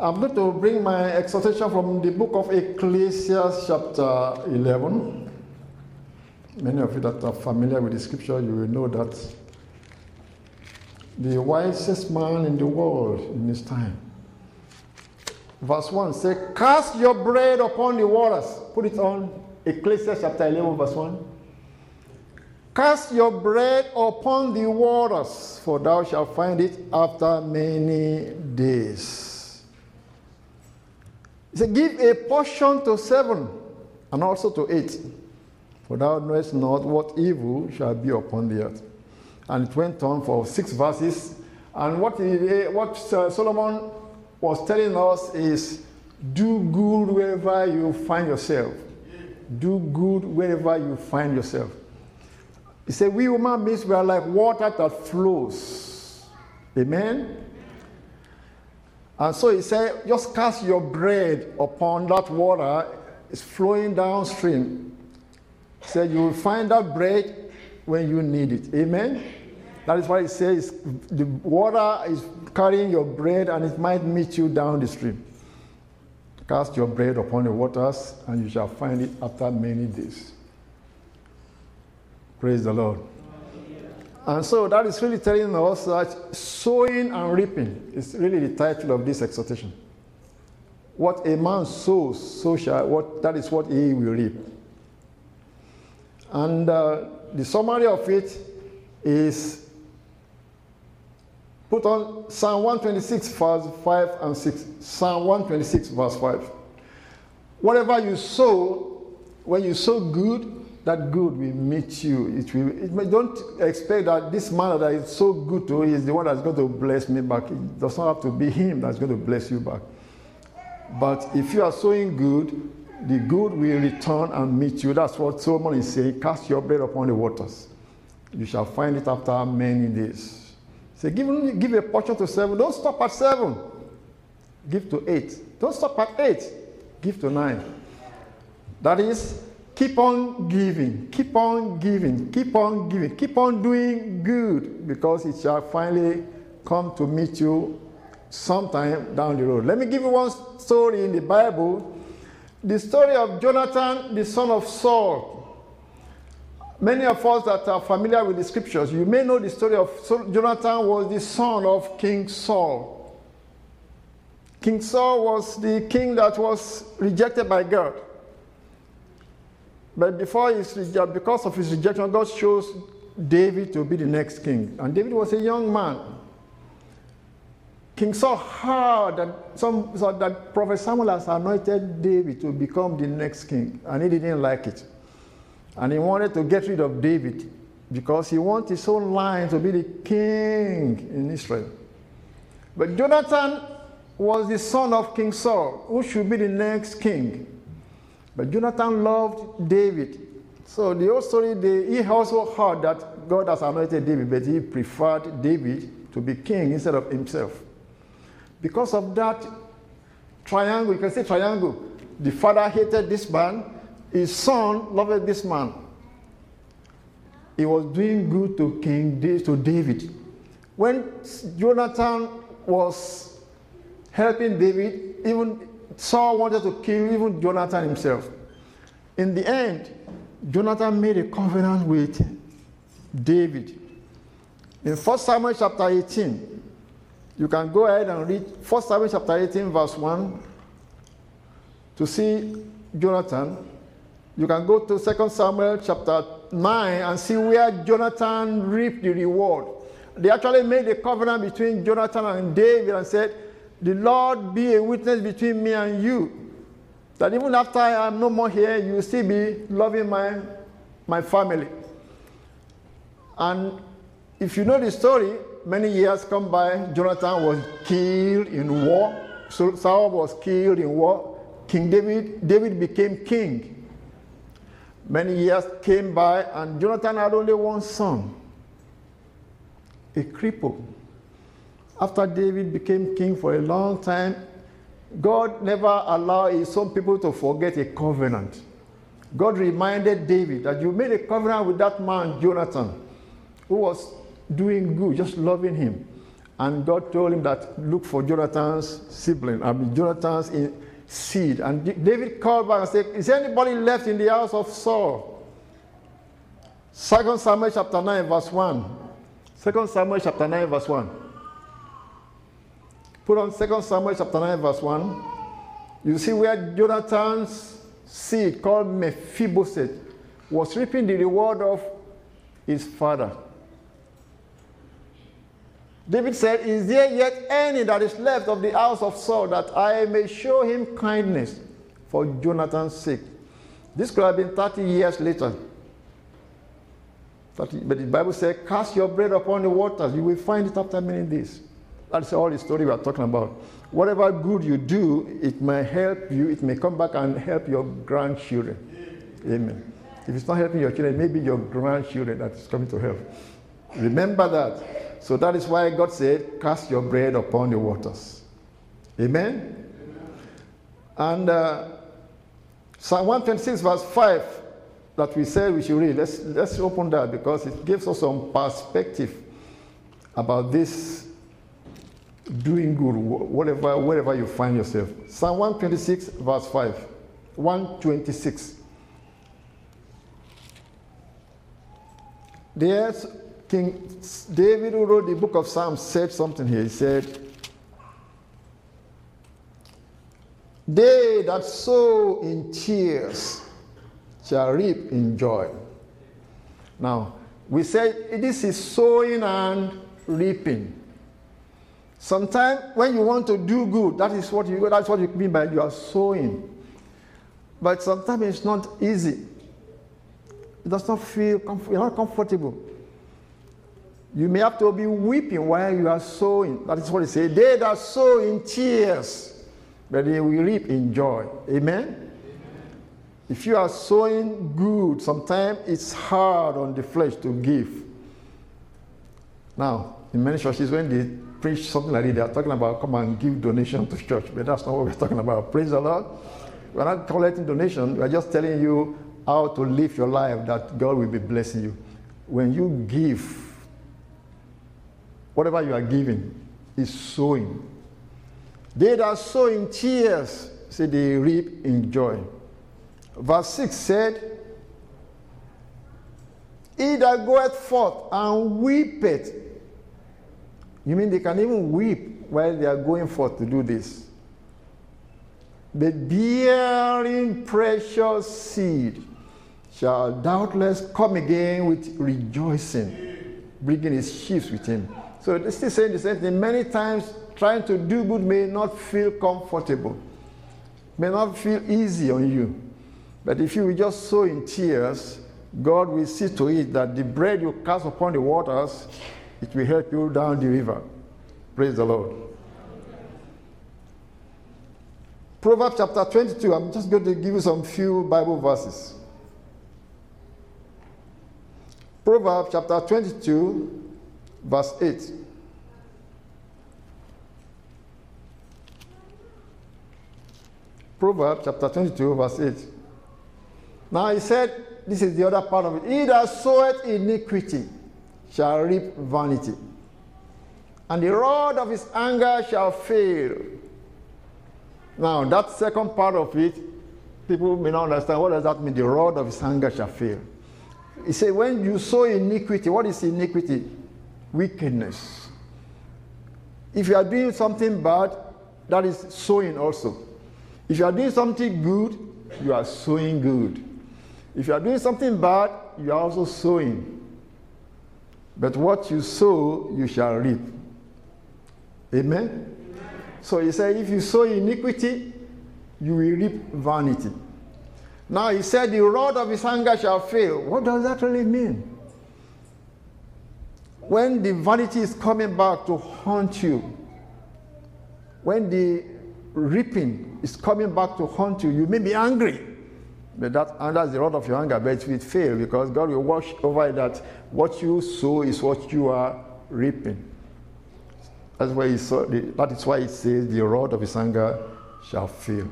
I'm going to bring my exhortation from the book of Ecclesiastes, chapter 11. Many of you that are familiar with the scripture, you will know that the wisest man in the world in his time. Verse 1 says, Cast your bread upon the waters. Put it on Ecclesiastes chapter 11, verse 1. Cast your bread upon the waters, for thou shalt find it after many days. He said, Give a portion to seven and also to eight, for thou knowest not what evil shall be upon the earth. And it went on for six verses. And what, he, what uh, Solomon was telling us is do good wherever you find yourself. Do good wherever you find yourself. He said, We human beings, we are like water that flows. Amen? And so he said, just cast your bread upon that water, it's flowing downstream. He said, you will find that bread when you need it. Amen? That is why he says the water is carrying your bread and it might meet you down the stream. Cast your bread upon the waters and you shall find it after many days. Praise the Lord. And so that is really telling us that sowing and reaping is really the title of this exhortation. What a man sows, so shall what that is what he will reap. And uh, the summary of it is put on Psalm 126, verse 5 and 6. Psalm 126, verse 5. Whatever you sow, when you sow good, that good will meet you. It will. It may, don't expect that this man that is so good to is the one that's going to bless me back. It does not have to be him that's going to bless you back. But if you are sowing good, the good will return and meet you. That's what Solomon is saying. Cast your bread upon the waters. You shall find it after many days. Say, give, give a portion to seven. Don't stop at seven. Give to eight. Don't stop at eight. Give to nine. That is, Keep on giving, keep on giving, keep on giving, keep on doing good because it shall finally come to meet you sometime down the road. Let me give you one story in the Bible the story of Jonathan, the son of Saul. Many of us that are familiar with the scriptures, you may know the story of Jonathan was the son of King Saul. King Saul was the king that was rejected by God. But before his, because of his rejection, God chose David to be the next king. And David was a young man. King Saul heard that, some, so that Prophet Samuel has anointed David to become the next king, and he didn't like it. And he wanted to get rid of David because he wanted his own line to be the king in Israel. But Jonathan was the son of King Saul, who should be the next king. But Jonathan loved David. So the whole story, he also heard that God has anointed David, but he preferred David to be king instead of himself. Because of that triangle, you can say triangle. The father hated this man, his son loved this man. He was doing good to King to David. When Jonathan was helping David, even Saul wanted to kill even Jonathan himself. In the end, Jonathan made a covenant with David. In 1 Samuel chapter 18, you can go ahead and read 1 Samuel chapter 18, verse 1 to see Jonathan. You can go to 2 Samuel chapter 9 and see where Jonathan reaped the reward. They actually made a covenant between Jonathan and David and said, the Lord be a witness between me and you. That even after I am no more here, you will still be loving my, my family. And if you know the story, many years come by, Jonathan was killed in war. Saul was killed in war. King David, David became king. Many years came by, and Jonathan had only one son, a cripple after David became king for a long time, God never allowed his own people to forget a covenant. God reminded David that you made a covenant with that man, Jonathan, who was doing good, just loving him. And God told him that look for Jonathan's sibling, I mean Jonathan's seed. And David called back and said, Is anybody left in the house of Saul? 2 Samuel chapter 9, verse 1. 2 Samuel chapter 9, verse 1. Put on 2 Samuel chapter 9, verse 1. You see where Jonathan's seed, called Mephibosheth, was reaping the reward of his father. David said, Is there yet any that is left of the house of Saul that I may show him kindness for Jonathan's sake? This could have been 30 years later. 30, but the Bible says, Cast your bread upon the waters. You will find it after many days. That's all the story we are talking about. Whatever good you do, it may help you, it may come back and help your grandchildren. Amen. If it's not helping your children, maybe your grandchildren that is coming to help. Remember that. So that is why God said, Cast your bread upon the waters. Amen? And uh, Psalm 126, verse 5, that we said we should read. Let's, let's open that because it gives us some perspective about this doing good, whatever, wherever you find yourself. Psalm 126, verse 5. 126. There's King David, who wrote the book of Psalms, said something here. He said, They that sow in tears shall reap in joy. Now, we said this is sowing and reaping. Sometimes when you want to do good, that is what you that's what you mean by you are sowing. But sometimes it's not easy. It does not feel comf- you're not comfortable. You may have to be weeping while you are sowing. That is what it says. They that sow in tears, but they will reap in joy. Amen? Amen? If you are sowing good, sometimes it's hard on the flesh to give. Now, in many churches, when they preach something like this, they are talking about come and give donation to church. But that's not what we're talking about. Praise the Lord. We're not collecting donation. We're just telling you how to live your life that God will be blessing you. When you give, whatever you are giving is sowing. They that sow in tears, say they reap in joy. Verse 6 said, He that goeth forth and weepeth. You mean they can even weep while they are going forth to do this? But bearing precious seed shall doubtless come again with rejoicing, bringing his sheaves with him. So it's still saying the same thing. Many times, trying to do good may not feel comfortable, may not feel easy on you. But if you will just sow in tears, God will see to it that the bread you cast upon the waters, it will help you down the river. Praise the Lord. Proverbs chapter 22, I'm just going to give you some few Bible verses. Proverbs chapter 22, verse 8. Proverbs chapter 22, verse 8. Now he said, this is the other part of it. He that soweth iniquity shall reap vanity, and the rod of his anger shall fail. Now, that second part of it, people may not understand. What does that mean? The rod of his anger shall fail. He said, when you sow iniquity, what is iniquity? wickedness. If you are doing something bad, that is sowing also. If you are doing something good, you are sowing good. If you are doing something bad, you are also sowing. But what you sow, you shall reap. Amen? Amen. So he said, if you sow iniquity, you will reap vanity. Now he said, the rod of his anger shall fail. What does that really mean? when the vanity is coming back to haunt you, when the reaping is coming back to haunt you, you may be angry. But that, and that's the rod of your anger, but it will fail because God will watch over that what you sow is what you are reaping. That's why he saw the, that is why it says the rod of his anger shall fail.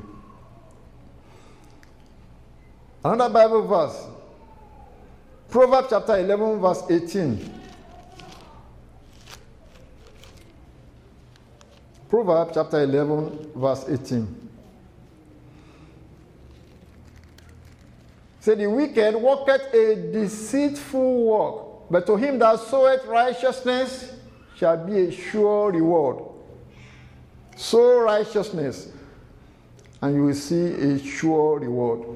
Another Bible verse, Proverbs chapter 11, verse 18. Proverbs chapter 11, verse 18. Say, the wicked worketh a deceitful work, but to him that soweth righteousness shall be a sure reward. Sow righteousness, and you will see a sure reward.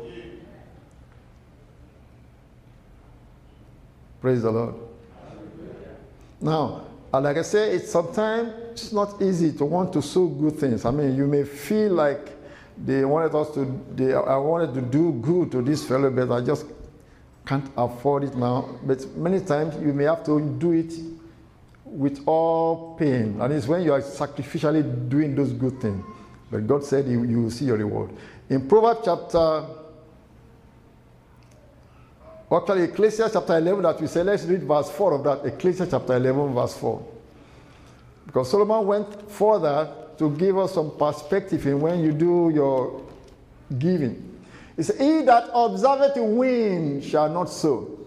Praise the Lord. Now, like I say, it's sometimes it's not easy to want to sow good things. I mean, you may feel like they wanted us to, they, I wanted to do good to this fellow, but I just can't afford it now. But many times you may have to do it with all pain. And it's when you are sacrificially doing those good things. But God said you, you will see your reward. In Proverbs chapter, actually Ecclesiastes chapter 11 that we say, let's read verse 4 of that. Ecclesiastes chapter 11 verse 4. Because Solomon went further to give us some perspective in when you do your giving. Said, He that observeth the wind shall not sow.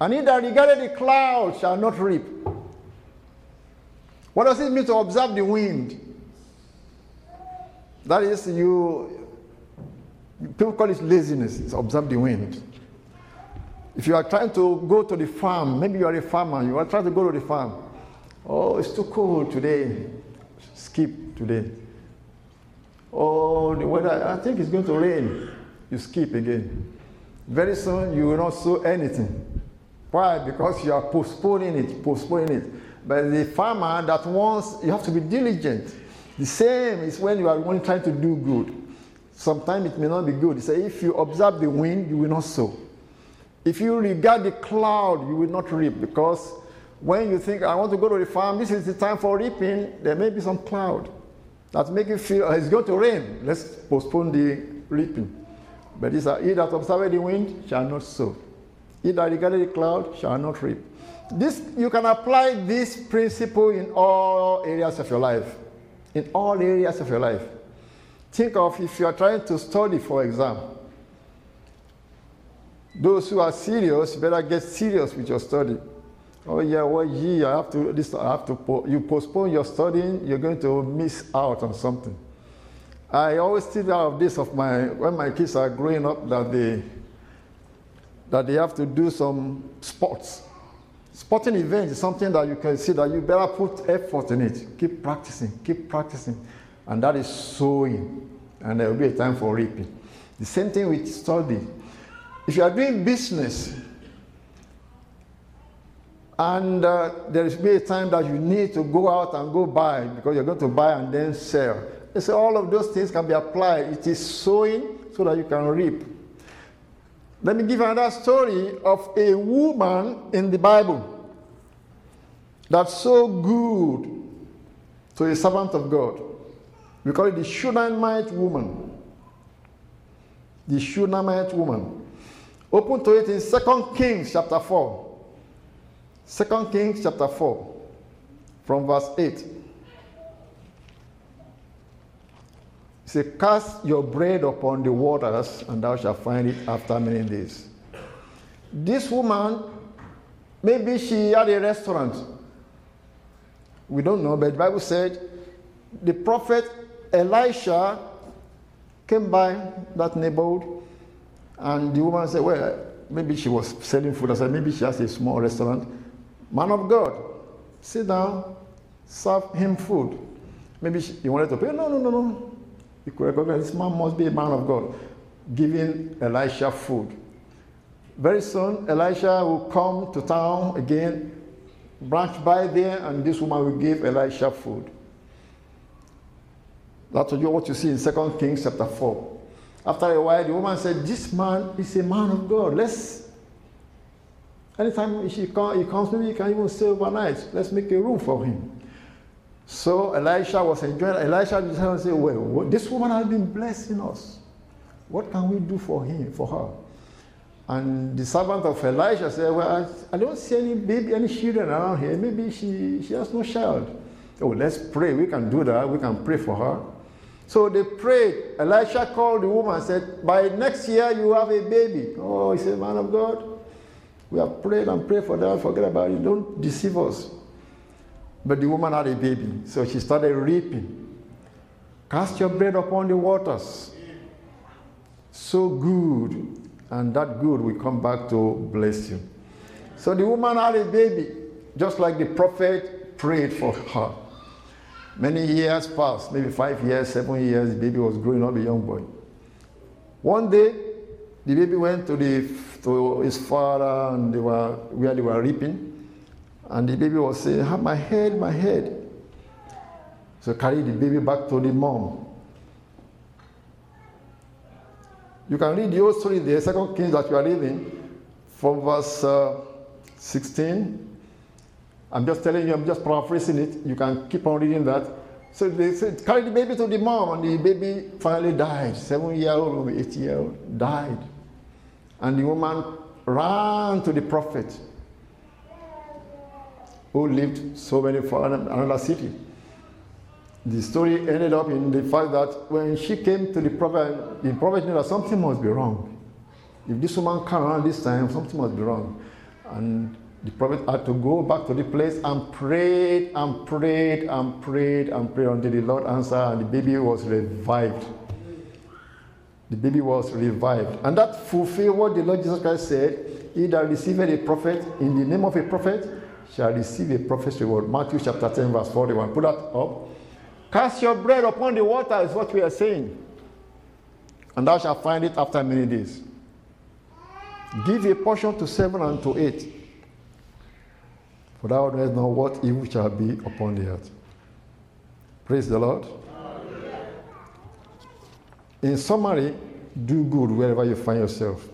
And he that regardeth the cloud shall not reap. What does it mean to observe the wind? That is, you, people call it laziness, it's observe the wind. If you are trying to go to the farm, maybe you are a farmer, you are trying to go to the farm. Oh, it's too cold today. Skip today. Oh, the weather, I think it's going to rain. You skip again. Very soon, you will not sow anything. Why? Because you are postponing it, postponing it. But the farmer that wants, you have to be diligent. The same is when you are only trying to do good. Sometimes it may not be good. So if you observe the wind, you will not sow. If you regard the cloud, you will not reap because when you think, I want to go to the farm, this is the time for reaping, there may be some cloud that make you feel oh, it's going to rain. Let's postpone the reaping. But these are, he that observeth the wind shall not sow. He that regardeth the cloud shall not reap. This, you can apply this principle in all areas of your life. In all areas of your life. Think of if you are trying to study for exam. Those who are serious, better get serious with your study. Oh yeah, well, yeah, I have to. This I have to. Po- you postpone your studying, you're going to miss out on something. I always think of this of my when my kids are growing up that they that they have to do some sports. Sporting events is something that you can see that you better put effort in it. Keep practicing, keep practicing, and that is sowing, and there will be a time for reaping. The same thing with study. If you are doing business, and uh, there will be a time that you need to go out and go buy because you're going to buy and then sell. They say all of those things can be applied. It is sowing so that you can reap. Let me give another story of a woman in the Bible that's so good to a servant of God. We call it the Shunammite woman. The Shunammite woman. Open to it in 2 Kings chapter 4. 2 Kings chapter 4, from verse 8. Say, Cast your bread upon the waters, and thou shalt find it after many days. This woman, maybe she had a restaurant. We don't know, but the Bible said the prophet Elisha came by that neighborhood, and the woman said, Well, maybe she was selling food. I said, Maybe she has a small restaurant. Man of God, sit down, serve him food. Maybe she, you wanted to pay. No, no, no, no. You could recognize this man must be a man of God, giving Elisha food. Very soon, Elisha will come to town again, branch by there, and this woman will give Elisha food. That's what you what you see in 2 Kings chapter 4. After a while, the woman said, This man is a man of God. Let's Anytime she come, he comes, maybe he can even stay overnight. Let's make a room for him. So Elisha was enjoying. Elisha decided to say, "Well, this woman has been blessing us. What can we do for him, for her?" And the servant of Elisha said, "Well, I, I don't see any baby, any children around here. Maybe she she has no child. Oh, let's pray. We can do that. We can pray for her." So they prayed. Elisha called the woman and said, By next year you have a baby. Oh, he said, Man of God, we have prayed and prayed for them. Forget about it. Don't deceive us. But the woman had a baby, so she started reaping. Cast your bread upon the waters. So good, and that good will come back to bless you. So the woman had a baby, just like the prophet prayed for her. Many years passed, maybe five years, seven years, the baby was growing up, a young boy. One day, the baby went to, the, to his father and they were, where they were reaping. And the baby was saying, "Have my head, my head. So carry the baby back to the mom. You can read the story there, Second Kings that you are reading, from verse uh, 16. I'm just telling you, I'm just paraphrasing it. You can keep on reading that. So they said, carry the baby to the mom, and the baby finally died. Seven year old or eight year old died. And the woman ran to the prophet who lived so many far in another city. The story ended up in the fact that when she came to the prophet, the prophet knew that something must be wrong. If this woman can't run this time, something must be wrong. And the prophet had to go back to the place and prayed and prayed and prayed and prayed until the Lord answered and the baby was revived. The baby was revived. And that fulfilled what the Lord Jesus Christ said He that received a prophet in the name of a prophet shall receive a prophet's reward. Matthew chapter 10, verse 41. Put that up. Cast your bread upon the water is what we are saying. And thou shalt find it after many days. Give a portion to seven and to eight. For thou knowest not what evil shall be upon the earth. Praise the Lord. In summary, do good wherever you find yourself.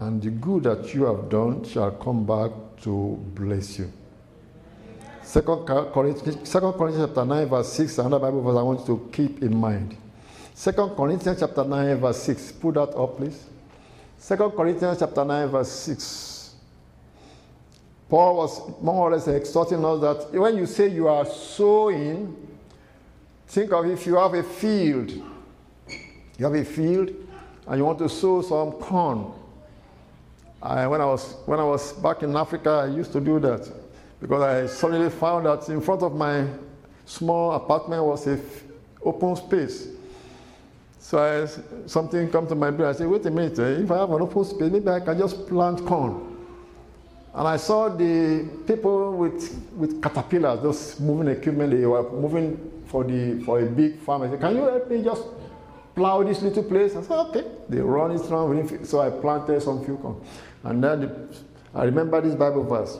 And the good that you have done shall come back to bless you. Second Corinthians, Second Corinthians chapter 9, verse 6, another Bible verse I want you to keep in mind. Second Corinthians chapter 9, verse 6. Put that up, please. Second Corinthians chapter 9, verse 6. Paul was more or less exhorting us that when you say you are sowing, think of if you have a field. You have a field and you want to sow some corn. I, when, I was, when I was back in Africa, I used to do that because I suddenly found that in front of my small apartment was a f- open space. So I, something come to my brain. I said, wait a minute, eh, if I have an open space, maybe I can just plant corn. And I saw the people with, with caterpillars, those moving equipment, they were moving for, the, for a big farm. I said, can you help me just plow this little place? I said, okay. They run it around. So I planted some few corn. And then the, I remember this Bible verse.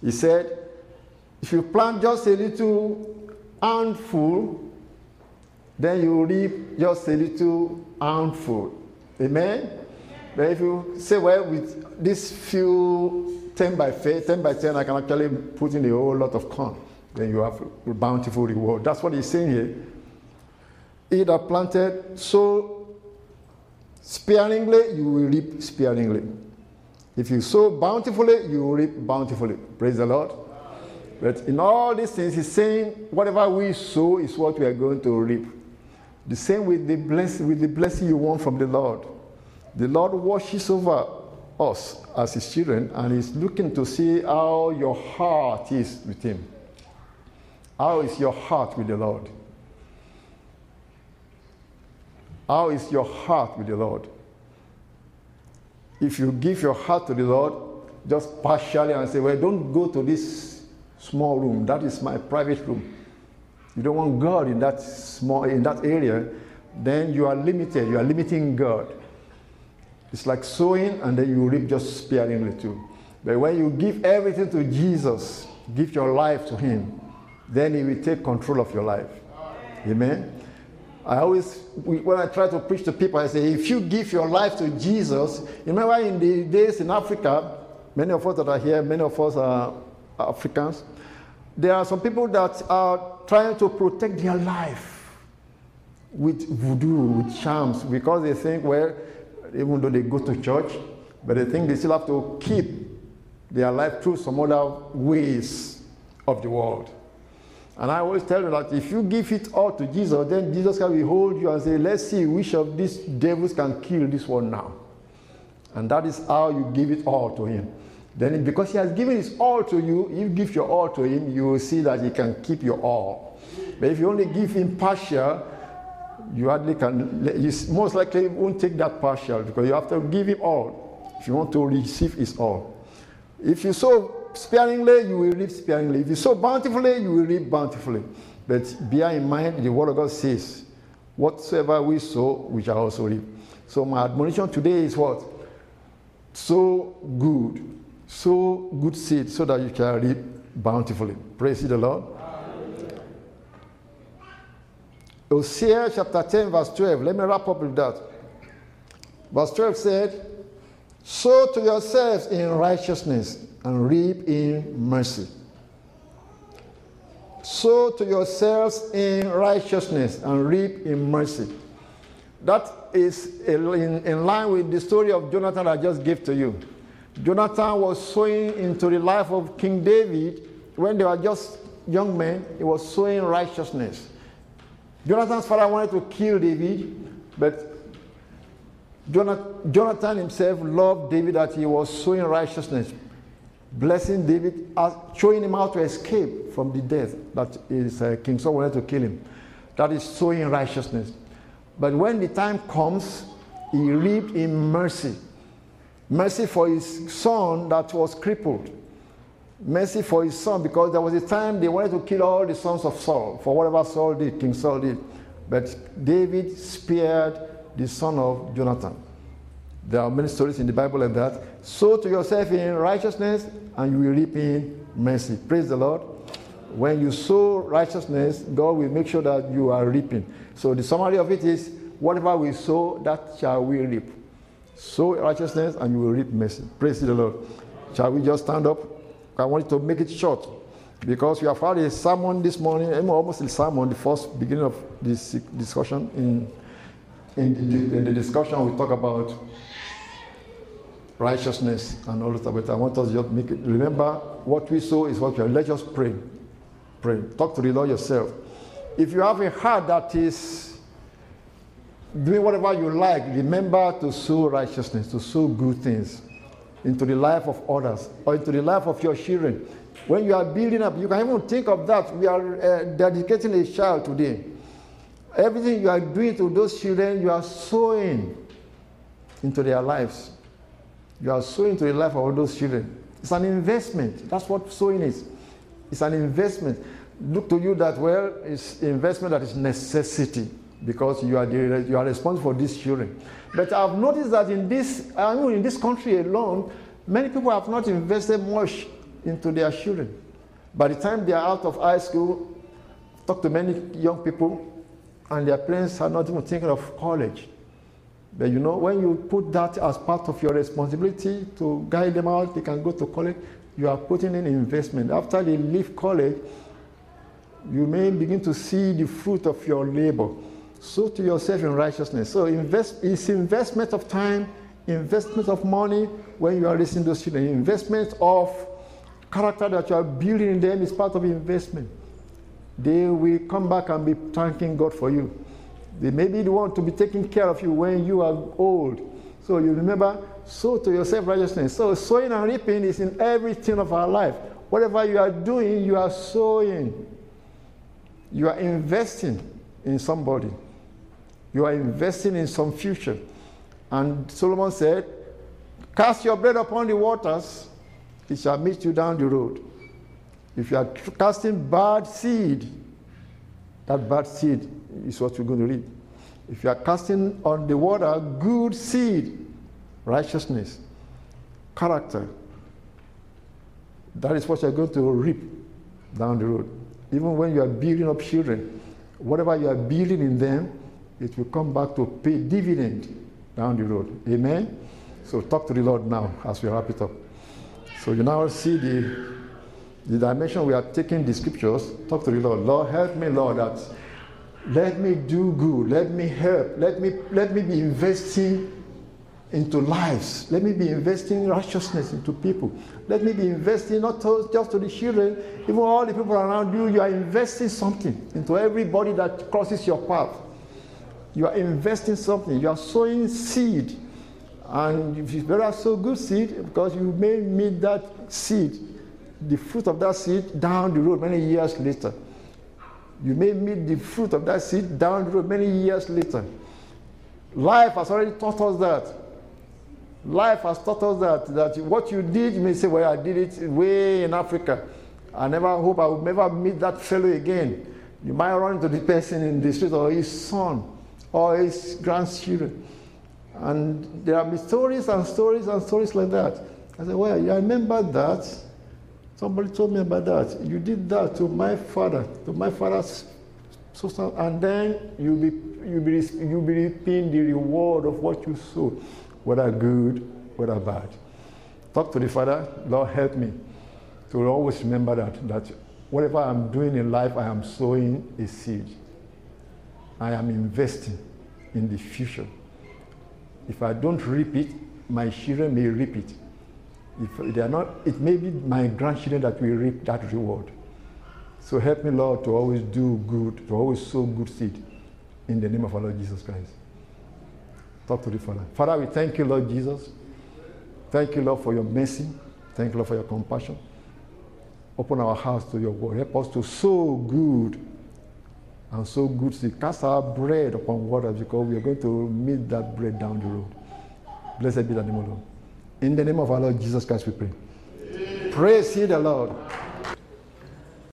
He said, if you plant just a little handful, then you reap just a little handful. Amen? But if you say, well, with this few 10 by 10 by 10, I can actually put in a whole lot of corn, then you have bountiful reward. That's what he's saying here. He that planted so sparingly, you will reap sparingly. If you sow bountifully, you will reap bountifully. Praise the Lord. But in all these things, he's saying whatever we sow is what we are going to reap. The same with the blessing, with the blessing you want from the Lord. The Lord watches over us as his children and is looking to see how your heart is with him. How is your heart with the Lord? How is your heart with the Lord? If you give your heart to the Lord, just partially and say, Well, don't go to this small room. That is my private room. You don't want God in that small in that area, then you are limited. You are limiting God. It's like sowing and then you reap just sparingly too. But when you give everything to Jesus, give your life to Him, then He will take control of your life. Amen. I always, when I try to preach to people, I say, if you give your life to Jesus, you remember in the days in Africa, many of us that are here, many of us are Africans, there are some people that are trying to protect their life with voodoo, with charms, because they think, well, even though they go to church, but they think they still have to keep their life through some other ways of the world. And I always tell them that if you give it all to Jesus, then Jesus can behold you and say, Let's see which of these devils can kill this one now. And that is how you give it all to Him. Then, because He has given His all to you, you give your all to Him, you will see that He can keep your all. But if you only give Him partial, you hardly can, you most likely won't take that partial because you have to give Him all if you want to receive His all. If you sow sparingly, you will reap sparingly. If you sow bountifully, you will reap bountifully. But bear in mind, the Word of God says, whatsoever we sow, we shall also reap. So my admonition today is what? Sow good. Sow good seed so that you can reap bountifully. Praise the Lord. Hosea chapter 10, verse 12. Let me wrap up with that. Verse 12 said, Sow to yourselves in righteousness and reap in mercy. Sow to yourselves in righteousness and reap in mercy. That is in, in line with the story of Jonathan I just gave to you. Jonathan was sowing into the life of King David when they were just young men, he was sowing righteousness. Jonathan's father wanted to kill David, but Jonathan himself loved David that he was sowing righteousness, blessing David, showing him how to escape from the death that is uh, King Saul wanted to kill him. That is sowing righteousness. But when the time comes, he reaped in mercy. Mercy for his son that was crippled. Mercy for his son because there was a time they wanted to kill all the sons of Saul for whatever Saul did, King Saul did. But David spared the son of Jonathan. There are many stories in the Bible like that. Sow to yourself in righteousness and you will reap in mercy. Praise the Lord. When you sow righteousness, God will make sure that you are reaping. So the summary of it is whatever we sow, that shall we reap. Sow righteousness and you will reap mercy. Praise the Lord. Shall we just stand up? I want you to make it short because we have had a sermon this morning, almost a sermon, the first beginning of this discussion. In, in, the, in the discussion, we talk about righteousness and all that. But I want us to just make it. Remember, what we sow is what we are. Let us pray. Pray. Talk to the Lord yourself. If you have a heart that is doing whatever you like, remember to sow righteousness, to sow good things into the life of others or into the life of your children. When you are building up, you can even think of that. We are uh, dedicating a child today. Everything you are doing to those children, you are sowing into their lives. You are sowing into the life of those children. It's an investment. That's what sowing is. It's an investment look to you that, well, it's investment that is necessity because you are, the, you are responsible for these children. But I've noticed that in this, I mean, in this country alone, many people have not invested much into their children. By the time they are out of high school, talk to many young people, and their parents are not even thinking of college. But you know, when you put that as part of your responsibility to guide them out, they can go to college, you are putting in investment. After they leave college, you may begin to see the fruit of your labor. So to yourself in righteousness. So invest, it's investment of time, investment of money when you are raising those children. Investment of character that you are building in them is part of investment. They will come back and be thanking God for you. They may be the one to be taking care of you when you are old. So you remember, sow to yourself righteousness. So sowing and reaping is in everything of our life. Whatever you are doing, you are sowing. You are investing in somebody. You are investing in some future. And Solomon said, Cast your bread upon the waters, it shall meet you down the road. If you are casting bad seed, that bad seed is what you're going to reap. If you are casting on the water good seed, righteousness, character, that is what you're going to reap down the road. Even when you are building up children, whatever you are building in them, it will come back to pay dividend down the road. Amen? So talk to the Lord now as we wrap it up. So you now see the, the dimension we are taking the scriptures. Talk to the Lord. Lord, help me, Lord, that let me do good. Let me help. Let me, let me be investing into lives. Let me be investing righteousness into people. Let me be investing not to, just to the children, even all the people around you. You are investing something into everybody that crosses your path. You are investing something. You are sowing seed. And if you better sow good seed, because you may meet that seed, the fruit of that seed down the road many years later. You may meet the fruit of that seed down the road many years later. Life has already taught us that. Life has taught us that, that what you did, you may say, well, I did it way in Africa. I never hope I will never meet that fellow again. You might run into the person in the street or his son or his grandchildren. And there are stories and stories and stories like that. I said, well, I remember that. Somebody told me about that. You did that to my father, to my father's sister, and then you'll be, you'll be, you'll be reaping the reward of what you sow, whether good, whether bad. Talk to the father, Lord, help me to always remember that, that whatever I'm doing in life, I am sowing a seed. I am investing in the future. If I don't reap it, my children may reap it. If they are not, it may be my grandchildren that will reap that reward. So help me, Lord, to always do good, to always sow good seed in the name of our Lord Jesus Christ. Talk to the Father. Father, we thank you, Lord Jesus. Thank you, Lord, for your mercy. Thank you, Lord, for your compassion. Open our hearts to your word. Help us to sow good and sow good seed. Cast our bread upon water because we are going to meet that bread down the road. Blessed be the name of the Lord. In the name of our Lord Jesus Christ, we pray. Praise ye the Lord.